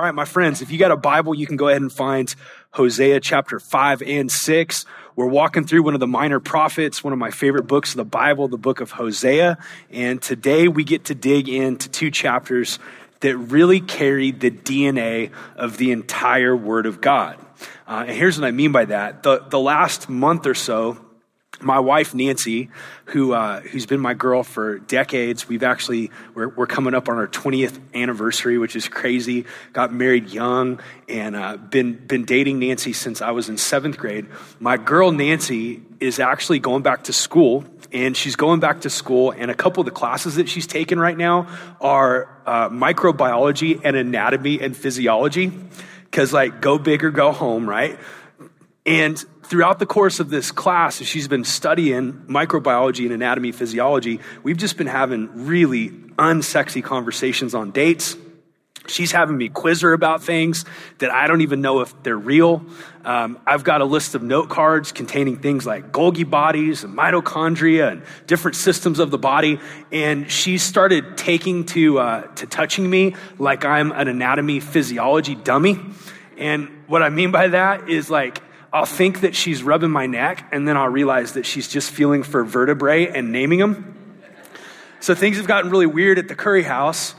All right, my friends, if you got a Bible, you can go ahead and find Hosea chapter 5 and 6. We're walking through one of the minor prophets, one of my favorite books of the Bible, the book of Hosea. And today we get to dig into two chapters that really carry the DNA of the entire Word of God. Uh, and here's what I mean by that. The, the last month or so, my wife Nancy, who uh, who's been my girl for decades, we've actually we're, we're coming up on our 20th anniversary, which is crazy. Got married young and uh, been been dating Nancy since I was in seventh grade. My girl Nancy is actually going back to school, and she's going back to school. And a couple of the classes that she's taking right now are uh, microbiology and anatomy and physiology, because like go big or go home, right? And throughout the course of this class, as she's been studying microbiology and anatomy, physiology, we've just been having really unsexy conversations on dates. She's having me quiz her about things that I don't even know if they're real. Um, I've got a list of note cards containing things like Golgi bodies and mitochondria and different systems of the body. And she started taking to, uh, to touching me like I'm an anatomy physiology dummy. And what I mean by that is like, I'll think that she's rubbing my neck, and then I'll realize that she's just feeling for vertebrae and naming them. So things have gotten really weird at the Kouri house.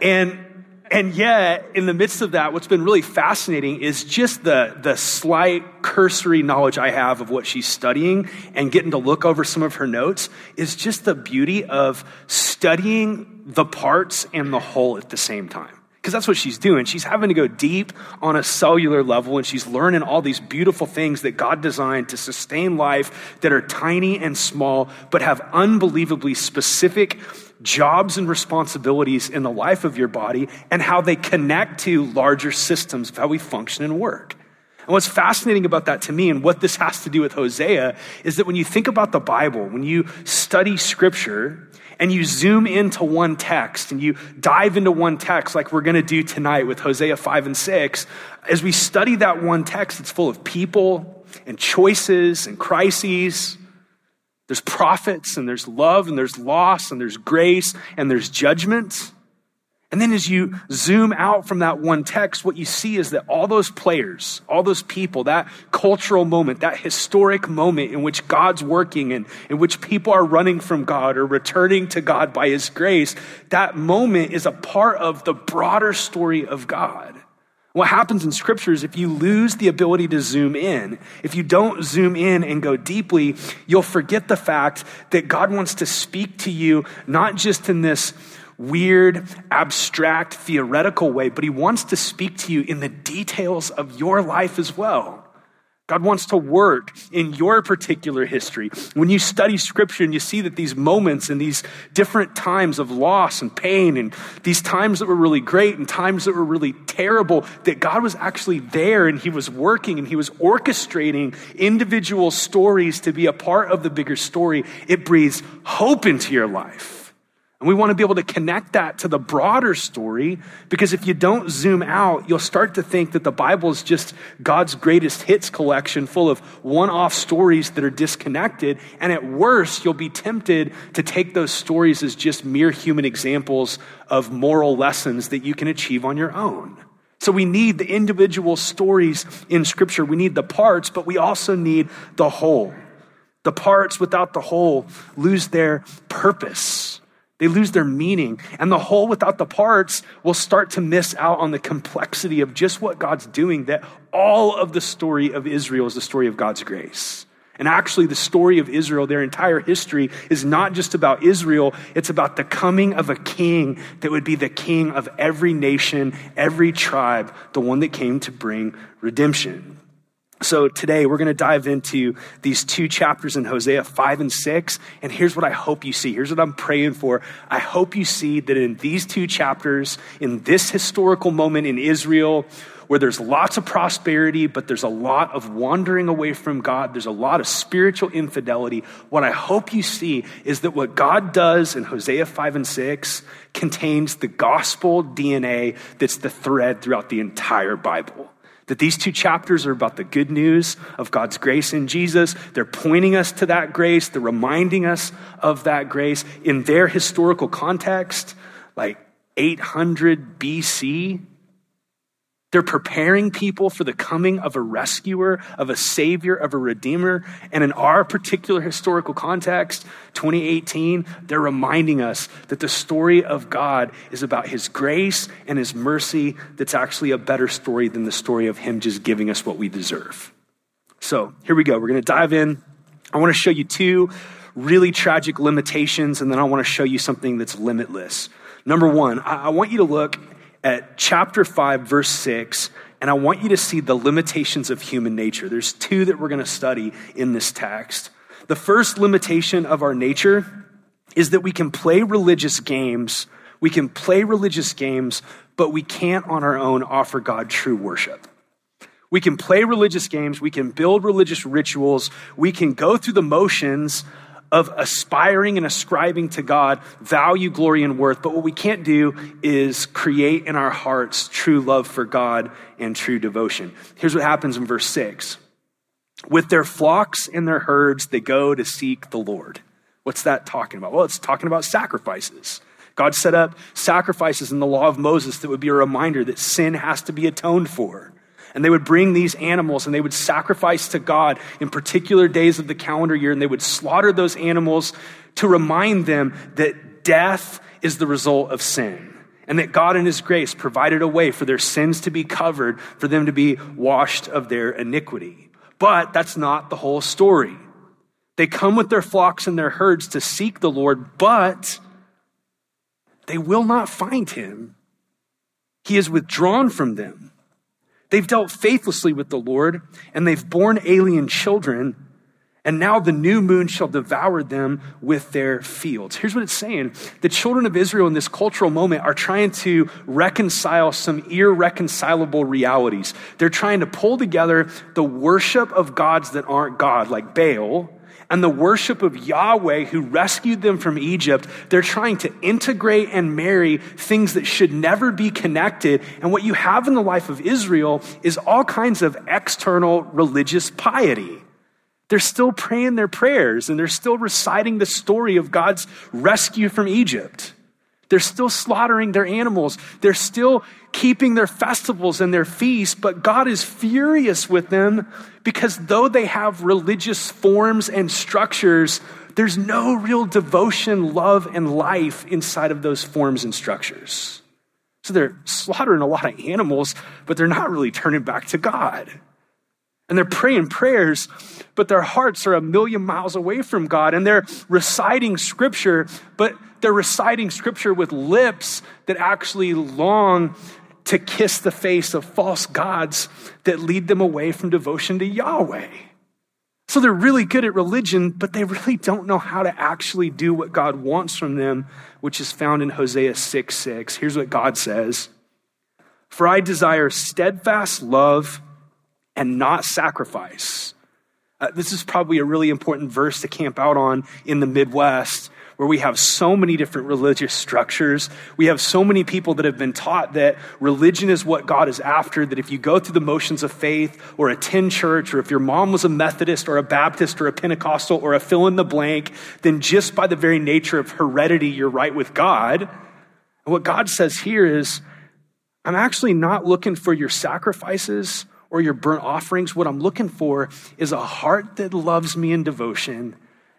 And and yet, in the midst of that, what's been really fascinating is just the, the slight cursory knowledge I have of what she's studying and getting to look over some of her notes is just the beauty of studying the parts and the whole at the same time because that's what she's doing. She's having to go deep on a cellular level and she's learning all these beautiful things that God designed to sustain life that are tiny and small, but have unbelievably specific jobs and responsibilities in the life of your body and how they connect to larger systems of how we function and work. And what's fascinating about that to me and what this has to do with Hosea is that when you think about the Bible, when you study scripture, and you zoom into one text and you dive into one text like we're going to do tonight with Hosea 5 and 6, as we study that one text, it's full of people and choices and crises. There's prophets and there's love and there's loss and there's grace and there's judgment. And then as you zoom out from that one text, what you see is that all those players, all those people, that cultural moment, that historic moment in which God's working and in which people are running from God or returning to God by His grace, that moment is a part of the broader story of God. What happens in scripture is if you lose the ability to zoom in, if you don't zoom in and go deeply, you'll forget the fact that God wants to speak to you, not just in this weird, abstract, theoretical way, but he wants to speak to you in the details of your life as well. God wants to work in your particular history. When you study scripture and you see that these moments and these different times of loss and pain and these times that were really great and times that were really terrible, that God was actually there and he was working and he was orchestrating individual stories to be a part of the bigger story, it breathes hope into your life. And we want to be able to connect that to the broader story because if you don't zoom out, you'll start to think that the Bible is just God's greatest hits collection full of one off stories that are disconnected. And at worst, you'll be tempted to take those stories as just mere human examples of moral lessons that you can achieve on your own. So we need the individual stories in Scripture. We need the parts, but we also need the whole. The parts without the whole lose their purpose. They lose their meaning. And the whole without the parts will start to miss out on the complexity of just what God's doing, that all of the story of Israel is the story of God's grace. And actually, the story of Israel, their entire history, is not just about Israel, it's about the coming of a king that would be the king of every nation, every tribe, the one that came to bring redemption. So today we're going to dive into these two chapters in Hosea 5 and 6. And here's what I hope you see. Here's what I'm praying for. I hope you see that in these two chapters, in this historical moment in Israel, where there's lots of prosperity, but there's a lot of wandering away from God, there's a lot of spiritual infidelity. What I hope you see is that what God does in Hosea 5 and 6 contains the gospel DNA that's the thread throughout the entire Bible. That these two chapters are about the good news of God's grace in Jesus. They're pointing us to that grace. They're reminding us of that grace in their historical context, like 800 BC. They're preparing people for the coming of a rescuer, of a savior, of a redeemer. And in our particular historical context, 2018, they're reminding us that the story of God is about his grace and his mercy that's actually a better story than the story of him just giving us what we deserve. So here we go. We're going to dive in. I want to show you two really tragic limitations, and then I want to show you something that's limitless. Number one, I want you to look at chapter 5, verse 6, and I want you to see the limitations of human nature. There's two that we're going to study in this text. The first limitation of our nature is that we can play religious games. We can play religious games, but we can't on our own offer God true worship. We can play religious games. We can build religious rituals. We can go through the motions of aspiring and ascribing to God value, glory, and worth. But what we can't do is create in our hearts true love for God and true devotion. Here's what happens in verse 6 With their flocks and their herds, they go to seek the Lord. What's that talking about? Well, it's talking about sacrifices. God set up sacrifices in the law of Moses that would be a reminder that sin has to be atoned for. And they would bring these animals and they would sacrifice to God in particular days of the calendar year, and they would slaughter those animals to remind them that death is the result of sin. And that God in His grace provided a way for their sins to be covered, for them to be washed of their iniquity. But that's not the whole story. They come with their flocks and their herds to seek the Lord, but they will not find Him. He is withdrawn from them. They've dealt faithlessly with the Lord, and they've borne alien children, and now the new moon shall devour them with their fields. Here's what it's saying the children of Israel in this cultural moment are trying to reconcile some irreconcilable realities. They're trying to pull together the worship of gods that aren't God, like Baal and the worship of Yahweh who rescued them from Egypt, they're trying to integrate and marry things that should never be connected. And what you have in the life of Israel is all kinds of external religious piety. They're still praying their prayers and they're still reciting the story of God's rescue from Egypt. They're still slaughtering their animals. They're still keeping their festivals and their feasts, but God is furious with them because though they have religious forms and structures, there's no real devotion, love, and life inside of those forms and structures. So they're slaughtering a lot of animals, but they're not really turning back to God. And they're praying prayers, but their hearts are a million miles away from God. And they're reciting scripture, but they're reciting scripture with lips that actually long to kiss the face of false gods that lead them away from devotion to Yahweh. So they're really good at religion, but they really don't know how to actually do what God wants from them, which is found in Hosea 6 6. Here's what God says For I desire steadfast love and not sacrifice. Uh, this is probably a really important verse to camp out on in the Midwest where we have so many different religious structures. We have so many people that have been taught that religion is what God is after, that if you go through the motions of faith or attend church, or if your mom was a Methodist or a Baptist or a Pentecostal or a fill in the blank, then just by the very nature of heredity, you're right with God. And what God says here is, I'm actually not looking for your sacrifices or your burnt offerings. What I'm looking for is a heart that loves me in devotion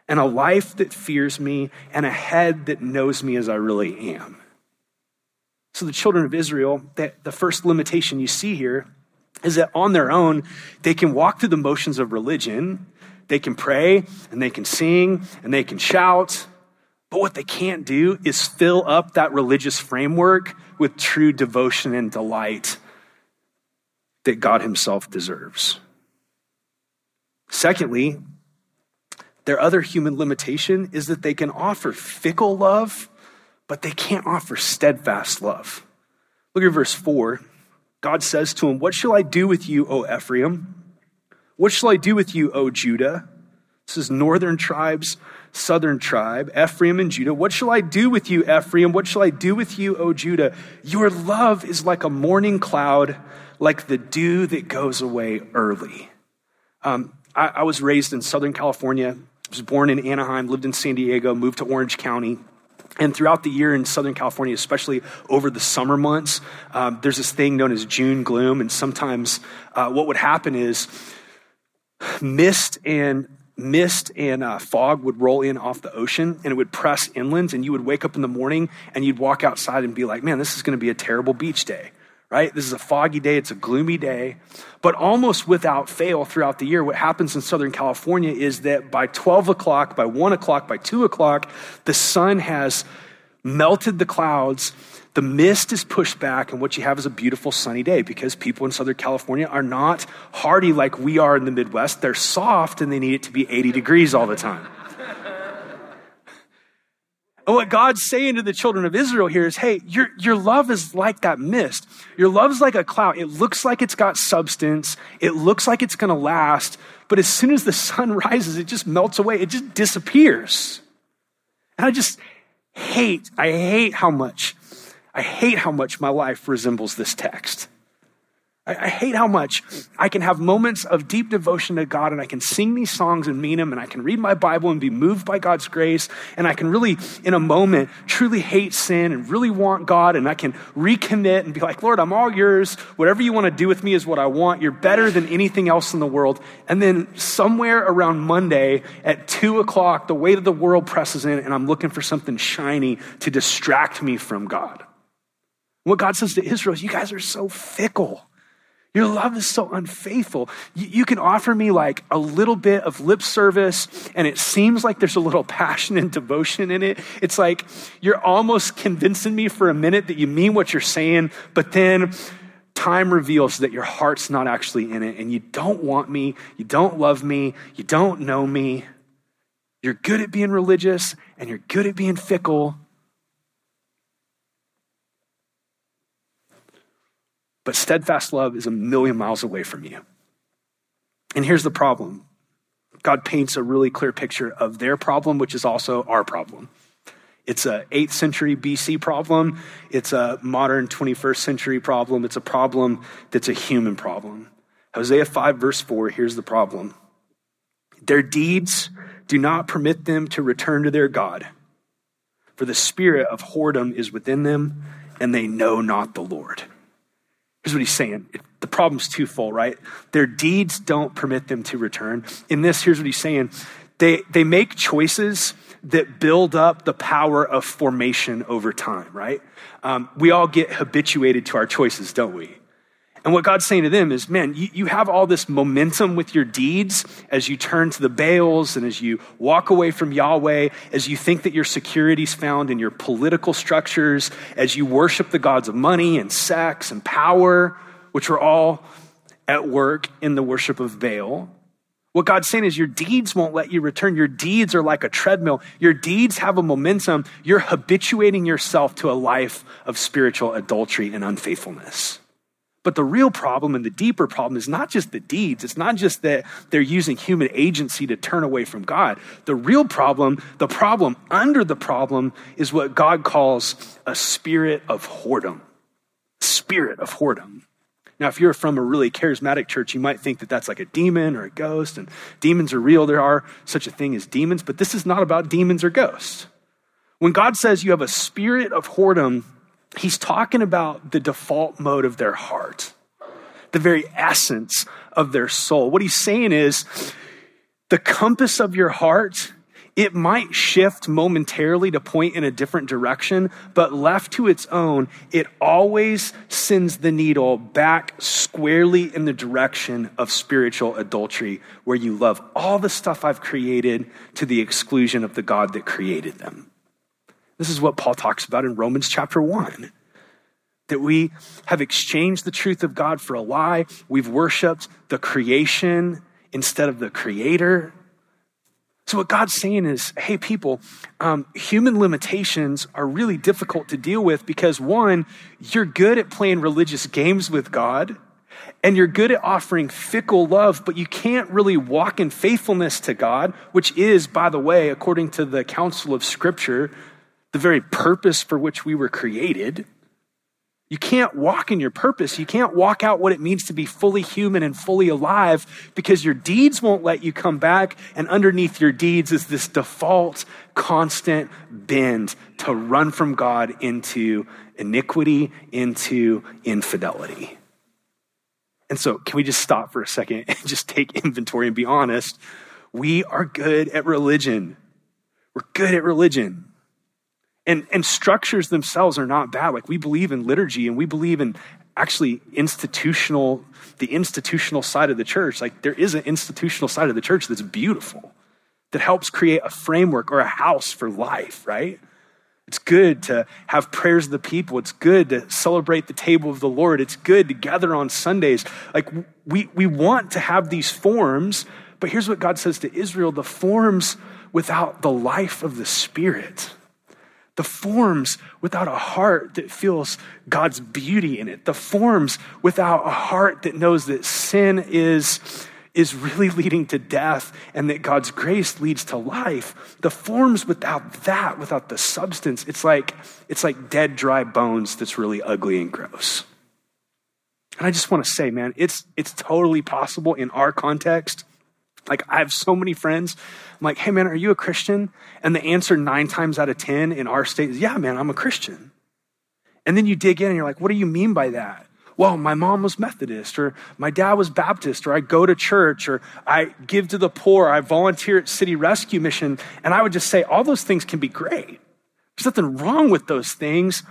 and a life that fears me and a head that knows me as I really am. So, the children of Israel, that the first limitation you see here is that on their own, they can walk through the motions of religion. They can pray and they can sing and they can shout. But what they can't do is fill up that religious framework with true devotion and delight that God Himself deserves. Secondly, their other human limitation is that they can offer fickle love, but they can't offer steadfast love. Look at verse 4. God says to him, What shall I do with you, O Ephraim? What shall I do with you, O Judah? This is northern tribes, southern tribe, Ephraim and Judah. What shall I do with you, Ephraim? What shall I do with you, O Judah? Your love is like a morning cloud, like the dew that goes away early. Um, I, I was raised in Southern California, was born in Anaheim, lived in San Diego, moved to Orange County. And throughout the year in Southern California, especially over the summer months, um, there's this thing known as June gloom. And sometimes uh, what would happen is mist and mist and uh, fog would roll in off the ocean and it would press inland and you would wake up in the morning and you'd walk outside and be like man this is going to be a terrible beach day right this is a foggy day it's a gloomy day but almost without fail throughout the year what happens in southern california is that by 12 o'clock by 1 o'clock by 2 o'clock the sun has melted the clouds the mist is pushed back, and what you have is a beautiful sunny day because people in Southern California are not hardy like we are in the Midwest. They're soft and they need it to be 80 degrees all the time. And what God's saying to the children of Israel here is, hey, your, your love is like that mist. Your love's like a cloud. It looks like it's got substance. It looks like it's going to last. But as soon as the sun rises, it just melts away. It just disappears. And I just hate, I hate how much I hate how much my life resembles this text. I, I, hate how much I can have moments of deep devotion to God and I can sing these songs and mean them and I can read my Bible and be moved by God's grace and I can really, in a moment, truly hate sin and really want God and I can recommit and be like, Lord, I'm all yours. Whatever you want to do with me is what I want. You're better than anything else in the world. And then somewhere around Monday at two o'clock, the weight of the world presses in and I'm looking for something shiny to distract me from God. What God says to Israel is, You guys are so fickle. Your love is so unfaithful. You, you, can offer me like a little bit of lip service, and it seems like there's a little passion and devotion in it. It's like you're almost convincing me for a minute that you mean what you're saying, but then time reveals that your heart's not actually in it, and you don't want me, you don't love me, you don't know me. You're good at being religious, and you're good at being fickle, But steadfast love is a million miles away from you. And here's the problem God paints a really clear picture of their problem, which is also our problem. It's a 8th century BC problem. It's a modern 21st century problem. It's a problem that's a human problem. Hosea 5, verse 4, here's the problem. Their deeds do not permit them to return to their God, for the spirit of whoredom is within them, and they know not the Lord. Here's what he's saying. The problem's twofold, right? Their deeds don't permit them to return. In this, here's what he's saying. They, they make choices that build up the power of formation over time, right? Um, we all get habituated to our choices, don't we? And what God's saying to them is, man, you, you have all this momentum with your deeds as you turn to the Baals and as you walk away from Yahweh, as you think that your security is found in your political structures, as you worship the gods of money and sex and power, which are all at work in the worship of Baal. What God's saying is your deeds won't let you return. Your deeds are like a treadmill. Your deeds have a momentum. You're habituating yourself to a life of spiritual adultery and unfaithfulness. But the real problem and the deeper problem is not just the deeds. It's not just that they're using human agency to turn away from God. The real problem, the problem under the problem, is what God calls a spirit of whoredom. Spirit of whoredom. Now, if you're from a really charismatic church, you might think that that's like a demon or a ghost, and demons are real. There are such a thing as demons, but this is not about demons or ghosts. When God says you have a spirit of whoredom, he's talking about the default mode of their heart, the very essence of their soul. What he's saying is the compass of your heart. It might shift momentarily to point in a different direction, but left to its own, it always sends the needle back squarely in the direction of spiritual adultery, where you love all the stuff I've created to the exclusion of the God that created them. This is what Paul talks about in Romans chapter 1 that we have exchanged the truth of God for a lie. We've worshiped the creation instead of the creator. So, what God's saying is, hey, people, um, human limitations are really difficult to deal with because, one, you're good at playing religious games with God, and you're good at offering fickle love, but you can't really walk in faithfulness to God, which is, by the way, according to the counsel of Scripture, the very purpose for which we were created. You can't walk in your purpose. You can't walk out what it means to be fully human and fully alive because your deeds won't let you come back. And underneath your deeds is this default, constant bend to run from God into iniquity, into infidelity. And so, can we just stop for a second and just take inventory and be honest? We are good at religion. We're good at religion. And, and structures themselves are not bad. Like we believe in liturgy and we believe in actually institutional, the institutional side of the church. Like there is an institutional side of the church that's beautiful, that helps create a framework or a house for life, right? It's good to have prayers of the people. It's good to celebrate the table of the Lord. It's good to gather on Sundays. Like we, we want to have these forms, but here's what God says to Israel the forms without the life of the Spirit the forms without a heart that feels God's beauty in it, the forms without a heart that knows that sin is, is really leading to death and that God's grace leads to life. The forms without that, without the substance, it's like, it's like dead, dry bones that's really ugly and gross. And I just want to say, man, it's, it's totally possible in our context like, I have so many friends. I'm like, hey, man, are you a Christian? And the answer nine times out of 10 in our state is, yeah, man, I'm a Christian. And then you dig in and you're like, what do you mean by that? Well, my mom was Methodist, or my dad was Baptist, or I go to church, or I give to the poor, I volunteer at City Rescue Mission. And I would just say, all those things can be great. There's nothing wrong with those things.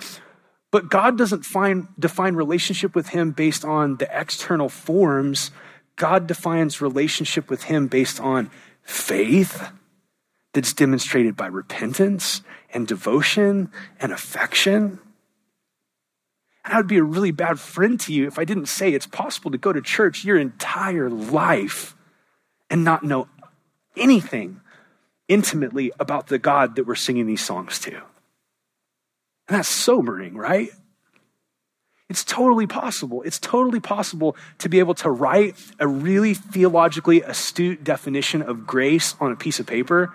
But God doesn't find, define relationship with Him based on the external forms God defines relationship with Him based on faith that's demonstrated by repentance and devotion and affection. And I would be a really bad friend to you if I didn't say it's possible to go to church your entire life and not know anything intimately about the God that we're singing these songs to. And that's sobering, right? It's totally possible. It's totally possible to be able to write a really theologically astute definition of grace on a piece of paper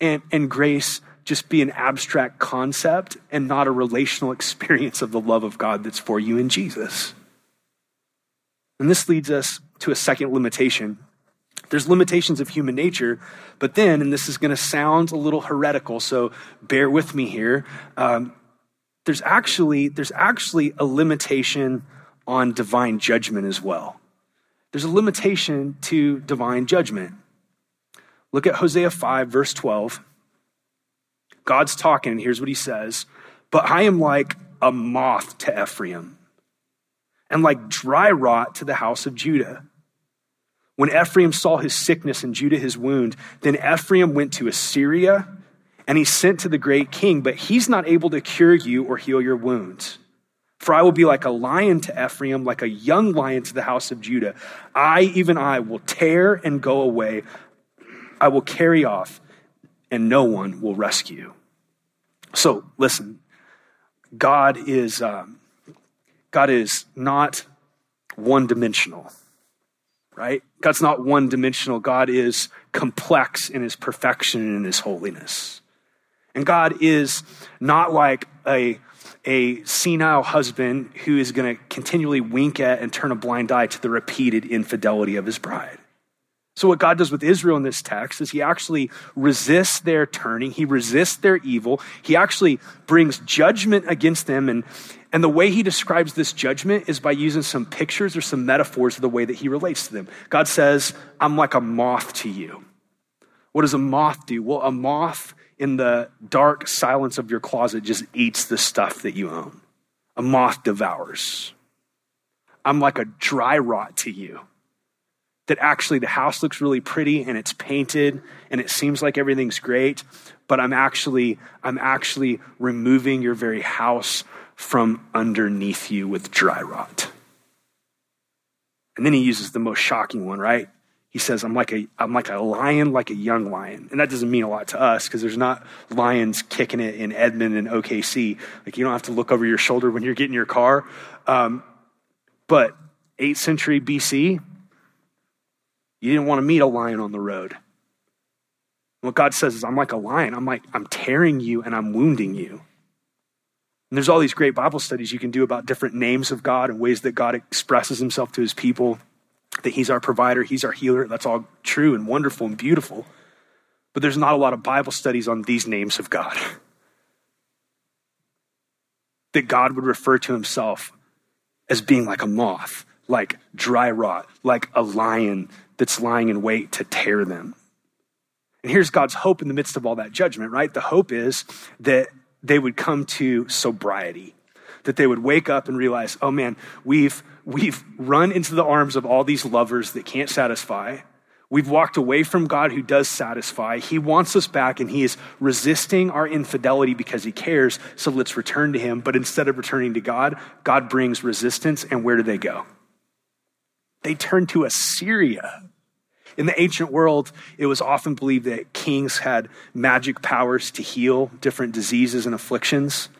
and, and grace just be an abstract concept and not a relational experience of the love of God that's for you in Jesus. And this leads us to a second limitation. There's limitations of human nature, but then, and this is going to sound a little heretical, so bear with me here. Um, there's actually, there's actually a limitation on divine judgment as well. There's a limitation to divine judgment. Look at Hosea 5, verse 12. God's talking, and here's what he says But I am like a moth to Ephraim, and like dry rot to the house of Judah. When Ephraim saw his sickness and Judah his wound, then Ephraim went to Assyria and he's sent to the great king, but he's not able to cure you or heal your wounds. For I will be like a lion to Ephraim, like a young lion to the house of Judah. I, even I, will tear and go away. I will carry off, and no one will rescue. So, listen, God is, um, God is not one dimensional, right? God's not one dimensional. God is complex in his perfection and in his holiness. And God is not like a, a senile husband who is going to continually wink at and turn a blind eye to the repeated infidelity of his bride. So, what God does with Israel in this text is he actually resists their turning, he resists their evil, he actually brings judgment against them. And, and the way he describes this judgment is by using some pictures or some metaphors of the way that he relates to them. God says, I'm like a moth to you. What does a moth do? Well, a moth in the dark silence of your closet just eats the stuff that you own. A moth devours. I'm like a dry rot to you. That actually the house looks really pretty and it's painted and it seems like everything's great, but I'm actually I'm actually removing your very house from underneath you with dry rot. And then he uses the most shocking one, right? He says, I'm like a, I'm like a lion, like a young lion. And that doesn't mean a lot to us because there's not lions kicking it in Edmond and OKC. Like you don't have to look over your shoulder when you're getting your car. Um, but 8th century BC, you didn't want to meet a lion on the road. What God says is, I'm like a lion. I'm like, I'm tearing you and I'm wounding you. And there's all these great Bible studies you can do about different names of God and ways that God expresses himself to his people, that he's our provider, he's our healer. That's all true and wonderful and beautiful. But there's not a lot of Bible studies on these names of God. that God would refer to himself as being like a moth, like dry rot, like a lion that's lying in wait to tear them. And here's God's hope in the midst of all that judgment, right? The hope is that they would come to sobriety, that they would wake up and realize, oh man, we've, we've run into the arms of all these lovers that can't satisfy. We've walked away from God who does satisfy. He wants us back and he is resisting our infidelity because he cares. So let's return to him. But instead of returning to God, God brings resistance. And where do they go? They turn to Assyria. In the ancient world, it was often believed that kings had magic powers to heal different diseases and afflictions.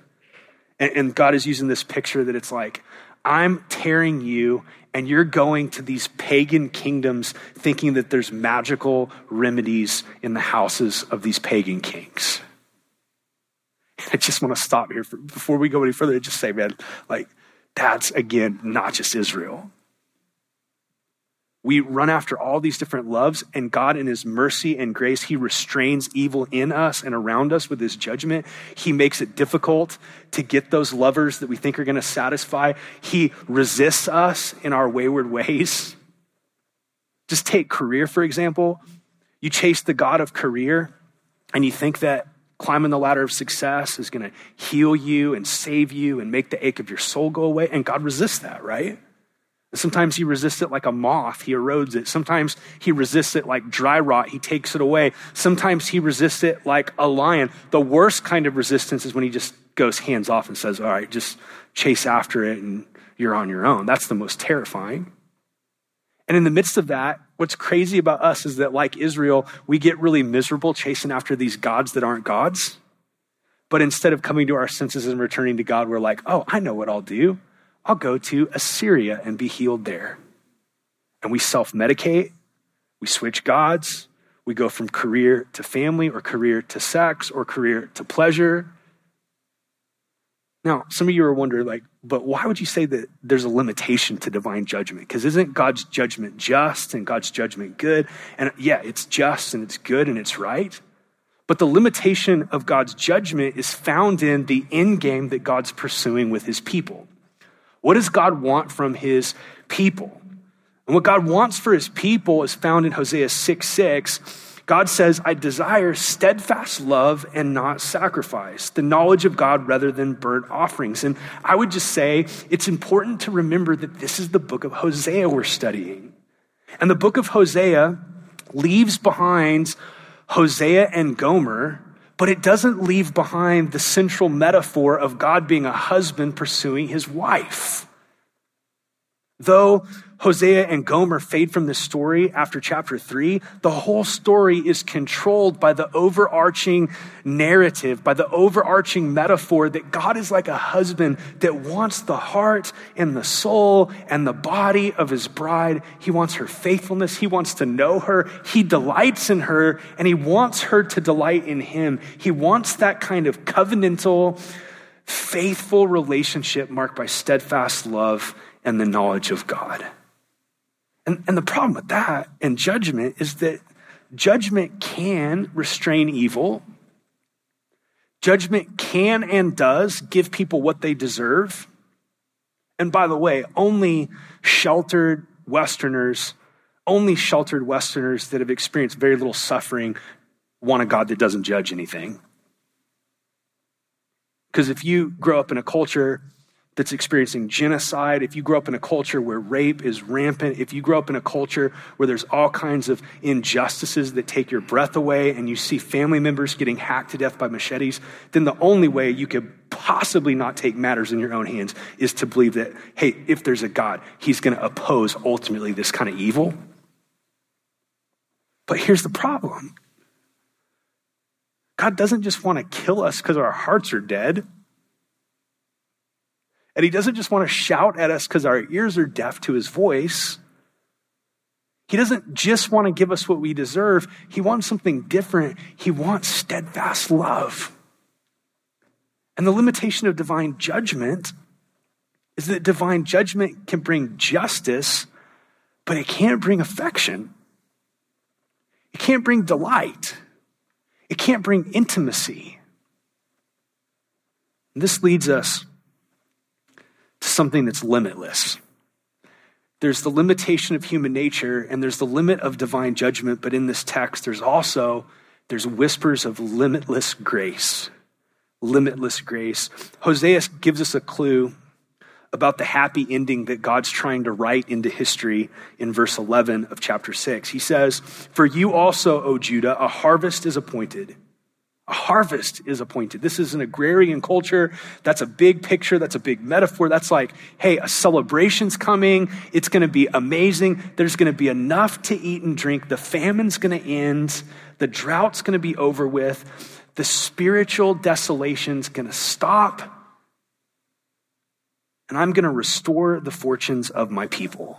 And, and, God is using this picture that it's like, I'm tearing you, and you're going to these pagan kingdoms thinking that there's magical remedies in the houses of these pagan kings. I just want to stop here for, before we go any further and just say, man, like, that's again not just Israel. We run after all these different loves, and God, in His mercy and grace, He restrains evil in us and around us with His judgment. He makes it difficult to get those lovers that we think are going to satisfy. He resists us in our wayward ways. Just take career, for example. You chase the God of career, and you think that climbing the ladder of success is going to heal you and save you and make the ache of your soul go away. And God resists that, right? Sometimes he resists it like a moth, he erodes it. Sometimes he resists it like dry rot, he takes it away. Sometimes he resists it like a lion. The worst kind of resistance is when he just goes hands off and says, All right, just chase after it and you're on your own. That's the most terrifying. And in the midst of that, what's crazy about us is that, like Israel, we get really miserable chasing after these gods that aren't gods. But instead of coming to our senses and returning to God, we're like, oh, I know what I'll do. I'll go to Assyria and be healed there. And we self medicate, we switch gods, we go from career to family, or career to sex, or career to pleasure. Now, some of you are wondering, like, but why would you say that there's a limitation to divine judgment? Because isn't God's judgment just and God's judgment good? And yeah, it's just and it's good and it's right. But the limitation of God's judgment is found in the end game that God's pursuing with his people. What does God want from his people? And what God wants for his people is found in Hosea 6 6. God says, I desire steadfast love and not sacrifice, the knowledge of God rather than burnt offerings. And I would just say it's important to remember that this is the book of Hosea we're studying. And the book of Hosea leaves behind Hosea and Gomer but it doesn't leave behind the central metaphor of God being a husband pursuing his wife. Though Hosea and Gomer fade from the story after chapter three, the whole story is controlled by the overarching narrative, by the overarching metaphor that God is like a husband that wants the heart and the soul and the body of his bride. He wants her faithfulness. He wants to know her. He delights in her and he wants her to delight in him. He wants that kind of covenantal, faithful relationship marked by steadfast love and the knowledge of God. And, and the problem with that and judgment is that judgment can restrain evil. Judgment can and does give people what they deserve. And by the way, only sheltered Westerners, only sheltered Westerners that have experienced very little suffering want a God that doesn't judge anything. Because if you grow up in a culture that's experiencing genocide, if you grow up in a culture where rape is rampant, if you grow up in a culture where there's all kinds of injustices that take your breath away and you see family members getting hacked to death by machetes, then the only way you could possibly not take matters in your own hands is to believe that, hey, if there's a God, he's going to oppose ultimately this kind of evil. But here's the problem God doesn't just want to kill us because our hearts are dead. And he doesn't just want to shout at us because our ears are deaf to his voice. He doesn't just want to give us what we deserve. He wants something different. He wants steadfast love. And the limitation of divine judgment is that divine judgment can bring justice, but it can't bring affection. It can't bring delight. It can't bring intimacy. And this leads us to something that's limitless. There's the limitation of human nature and there's the limit of divine judgment, but in this text there's also there's whispers of limitless grace. Limitless grace. Hosea gives us a clue about the happy ending that God's trying to write into history in verse 11 of chapter 6. He says, For you also, O Judah, a harvest is appointed. A harvest is appointed. This is an agrarian culture. That's a big picture. That's a big metaphor. That's like, hey, a celebration's coming. It's going to be amazing. There's going to be enough to eat and drink. The famine's going to end. The drought's going to be over with. The spiritual desolation's going to stop and I'm going to restore the fortunes of my people.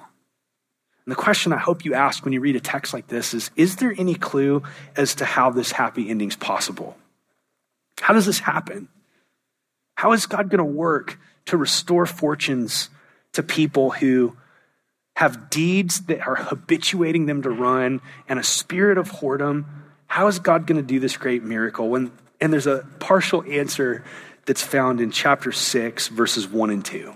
And the question I hope you ask when you read a text like this is Is there any clue as to how this happy ending is possible? How does this happen? How is God going to work to restore fortunes to people who have deeds that are habituating them to run and a spirit of whoredom? How is God going to do this great miracle? When, and there's a partial answer that's found in chapter 6, verses 1 and 2.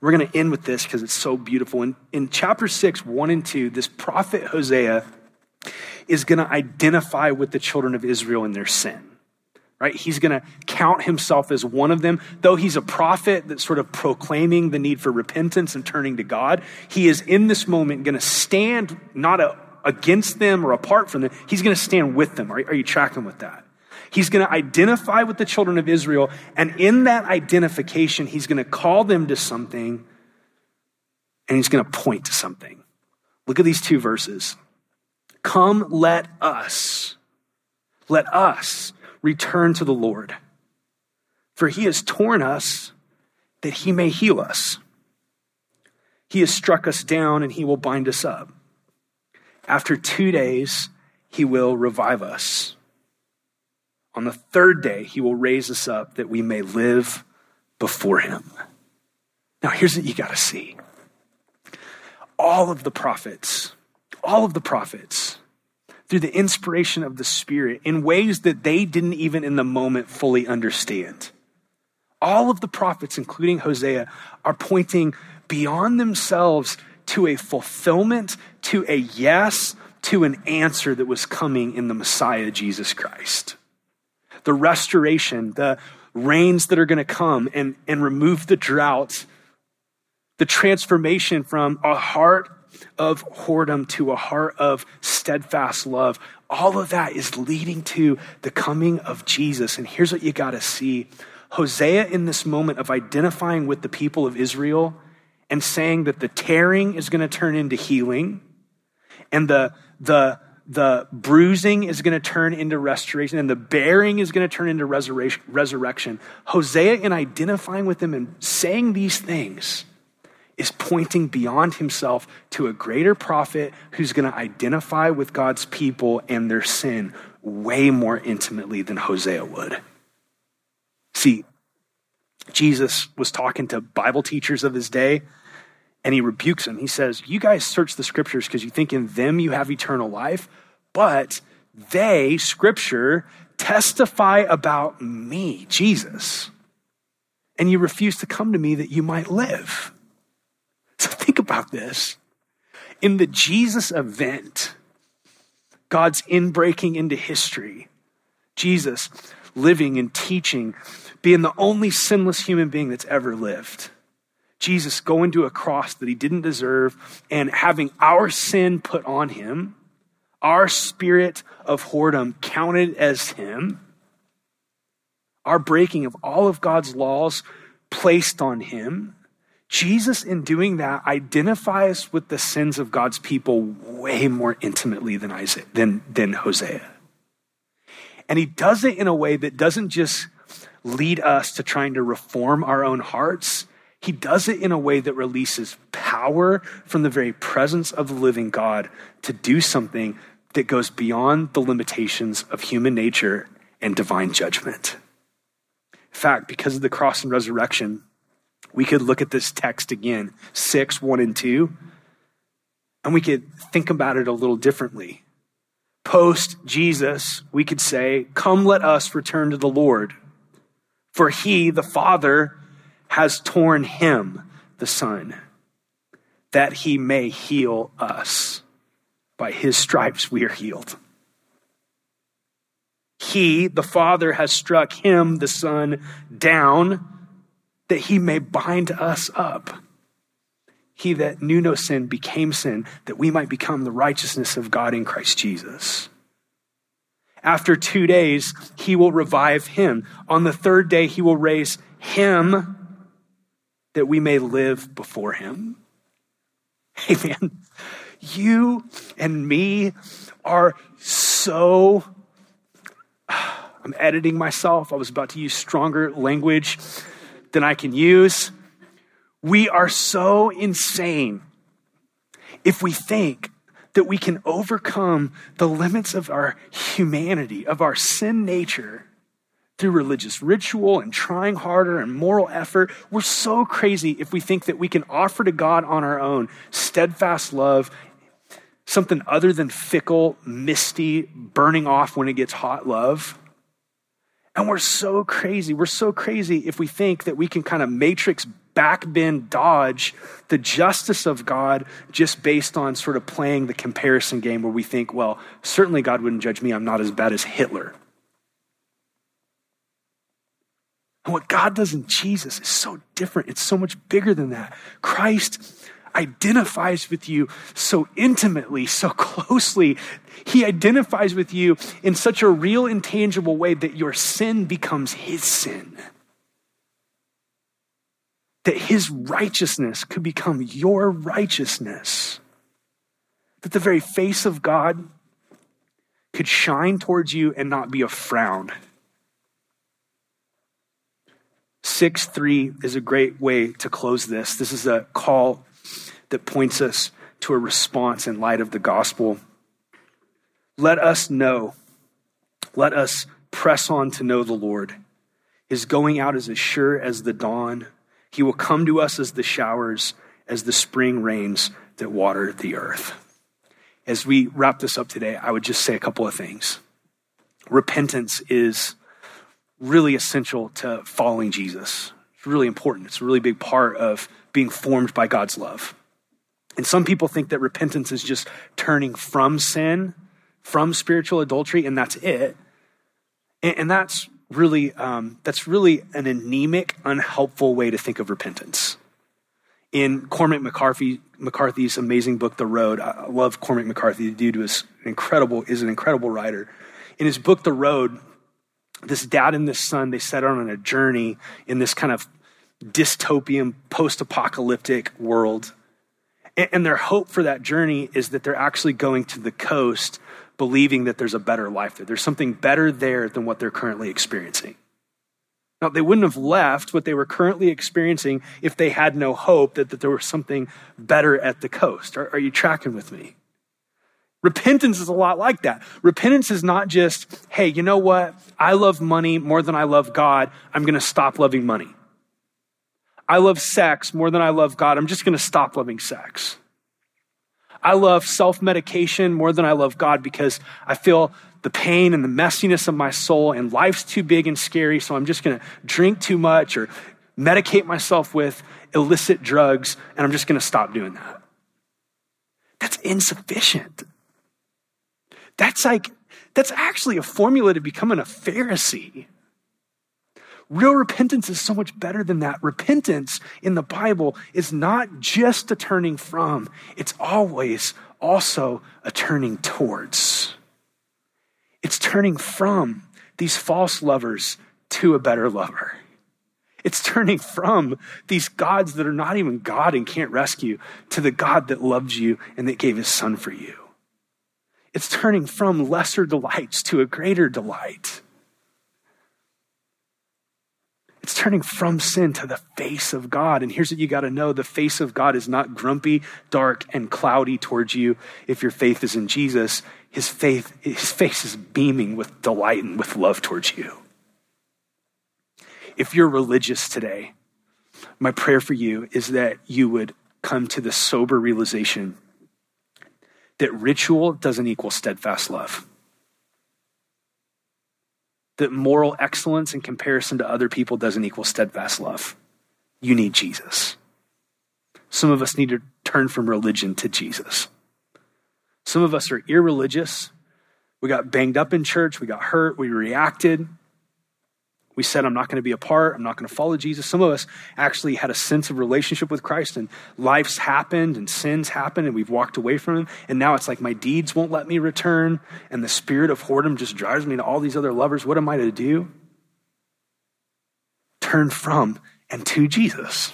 We're going to end with this because it's so beautiful. In, in chapter 6, 1 and 2, this prophet Hosea is going to identify with the children of Israel in their sin. Right? He's going to count himself as one of them. Though he's a prophet that's sort of proclaiming the need for repentance and turning to God, he is in this moment going to stand not a, against them or apart from them. He's going to stand with them. Are, are you tracking with that? He's going to identify with the children of Israel, and in that identification, he's going to call them to something, and he's going to point to something. Look at these two verses. Come, let us, let us return to the Lord, for he has torn us that he may heal us. He has struck us down, and he will bind us up. After two days, he will revive us. On the third day, he will raise us up that we may live before him. Now, here's what you got to see all of the prophets, all of the prophets, through the inspiration of the Spirit, in ways that they didn't even in the moment fully understand. All of the prophets, including Hosea, are pointing beyond themselves to a fulfillment, to a yes, to an answer that was coming in the Messiah, Jesus Christ the restoration, the rains that are going to come and, and remove the drought, the transformation from a heart of whoredom to a heart of steadfast love. All of that is leading to the coming of Jesus. And here's what you got to see Hosea, in this moment of identifying with the people of Israel and saying that the tearing is going to turn into healing and the, the, the bruising is going to turn into restoration and the bearing is going to turn into resurrection. Hosea, in identifying with them and saying these things, is pointing beyond himself to a greater prophet who's going to identify with God's people and their sin way more intimately than Hosea would. See, Jesus was talking to Bible teachers of his day and he rebukes them. He says, You guys search the scriptures because you think in them you have eternal life, but they, scripture, testify about me, Jesus. And you refuse to come to me that you might live. So think about this. In the Jesus event, God's inbreaking into history, Jesus living and teaching, being the only sinless human being that's ever lived Jesus going to a cross that he didn't deserve and having our sin put on him, our spirit of whoredom counted as him, our breaking of all of God's laws placed on him. Jesus, in doing that, identifies with the sins of God's people way more intimately than, Isaiah, than, than Hosea. And he does it in a way that doesn't just lead us to trying to reform our own hearts, he does it in a way that releases power from the very presence of the living God to do something that goes beyond the limitations of human nature and divine judgment. In fact, because of the cross and resurrection, we could look at this text again, 6, 1 and 2, and we could think about it a little differently. Post Jesus, we could say, Come, let us return to the Lord. For he, the Father, has torn him, the Son, that he may heal us. By his stripes we are healed. He, the Father, has struck him, the Son, down that he may bind us up. He that knew no sin became sin, that we might become the righteousness of God in Christ Jesus. After two days, he will revive him. On the third day, he will raise him that we may live before him. Amen. you and me are so. I'm editing myself. I was about to use stronger language than I can use. We are so insane if we think that we can overcome the limits of our humanity, of our sin nature, through religious ritual and trying harder and moral effort. We're so crazy if we think that we can offer to God on our own steadfast love, something other than fickle, misty, burning off when it gets hot love. And we're so crazy. We're so crazy if we think that we can kind of matrix backbend dodge the justice of God just based on sort of playing the comparison game where we think, well, certainly God wouldn't judge me. I'm not as bad as Hitler. And what God does in Jesus is so different. It's so much bigger than that. Christ identifies with you so intimately, so closely. He identifies with you in such a real, intangible way that your sin becomes his sin. That his righteousness could become your righteousness. That the very face of God could shine towards you and not be a frown. 6 3 is a great way to close this. This is a call that points us to a response in light of the gospel. Let us know, let us press on to know the Lord. His going out is as sure as the dawn. He will come to us as the showers, as the spring rains that water the earth. As we wrap this up today, I would just say a couple of things. Repentance is really essential to following Jesus. It's really important. It's a really big part of being formed by God's love. And some people think that repentance is just turning from sin, from spiritual adultery, and that's it. And, and that's really um, that's really an anemic, unhelpful way to think of repentance. In Cormac McCarthy, McCarthy's amazing book, The Road, I love Cormac McCarthy. The dude was incredible, is an incredible writer. In his book, The Road, this dad and this son, they set out on a journey in this kind of dystopian, post apocalyptic world. And their hope for that journey is that they're actually going to the coast believing that there's a better life there. There's something better there than what they're currently experiencing. Now, they wouldn't have left what they were currently experiencing if they had no hope that, that there was something better at the coast. Are, are you tracking with me? Repentance is a lot like that. Repentance is not just, hey, you know what? I love money more than I love God. I'm going to stop loving money. I love sex more than I love God. I'm just going to stop loving sex. I love self medication more than I love God because I feel the pain and the messiness of my soul, and life's too big and scary, so I'm just going to drink too much or medicate myself with illicit drugs, and I'm just going to stop doing that. That's insufficient. That's like, that's actually a formula to becoming a Pharisee. Real repentance is so much better than that. Repentance in the Bible is not just a turning from, it's always also a turning towards. It's turning from these false lovers to a better lover. It's turning from these gods that are not even God and can't rescue to the God that loves you and that gave his son for you. It's turning from lesser delights to a greater delight. It's turning from sin to the face of God. And here's what you got to know the face of God is not grumpy, dark, and cloudy towards you if your faith is in Jesus. His, faith, his face is beaming with delight and with love towards you. If you're religious today, my prayer for you is that you would come to the sober realization that ritual doesn't equal steadfast love. That moral excellence in comparison to other people doesn't equal steadfast love. You need Jesus. Some of us need to turn from religion to Jesus. Some of us are irreligious. We got banged up in church. We got hurt. We reacted. We said, I'm not going to be a part. I'm not going to follow Jesus. Some of us actually had a sense of relationship with Christ, and life's happened, and sins happened, and we've walked away from Him. And now it's like my deeds won't let me return, and the spirit of whoredom just drives me to all these other lovers. What am I to do? Turn from and to Jesus.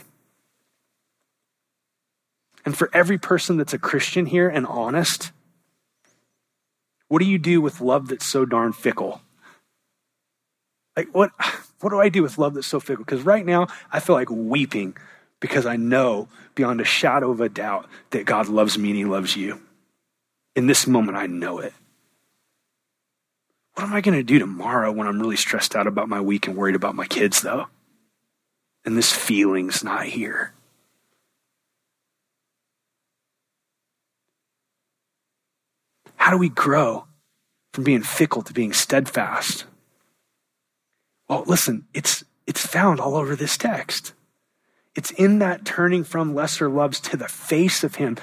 And for every person that's a Christian here and honest, what do you do with love that's so darn fickle? Like, what, what do I do with love that's so fickle? Because right now, I feel like weeping because I know beyond a shadow of a doubt that God loves me and He loves you. In this moment, I know it. What am I going to do tomorrow when I'm really stressed out about my week and worried about my kids, though? And this feeling's not here. How do we grow from being fickle to being steadfast? Well, listen, it's, it's found all over this text. It's in that turning from lesser loves to the face of Him,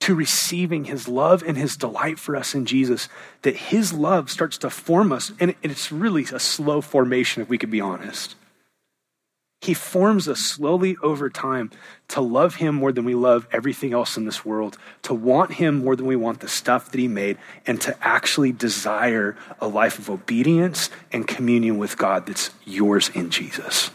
to receiving His love and His delight for us in Jesus, that His love starts to form us. And it's really a slow formation, if we could be honest. He forms us slowly over time to love Him more than we love everything else in this world, to want Him more than we want the stuff that He made, and to actually desire a life of obedience and communion with God that's yours in Jesus.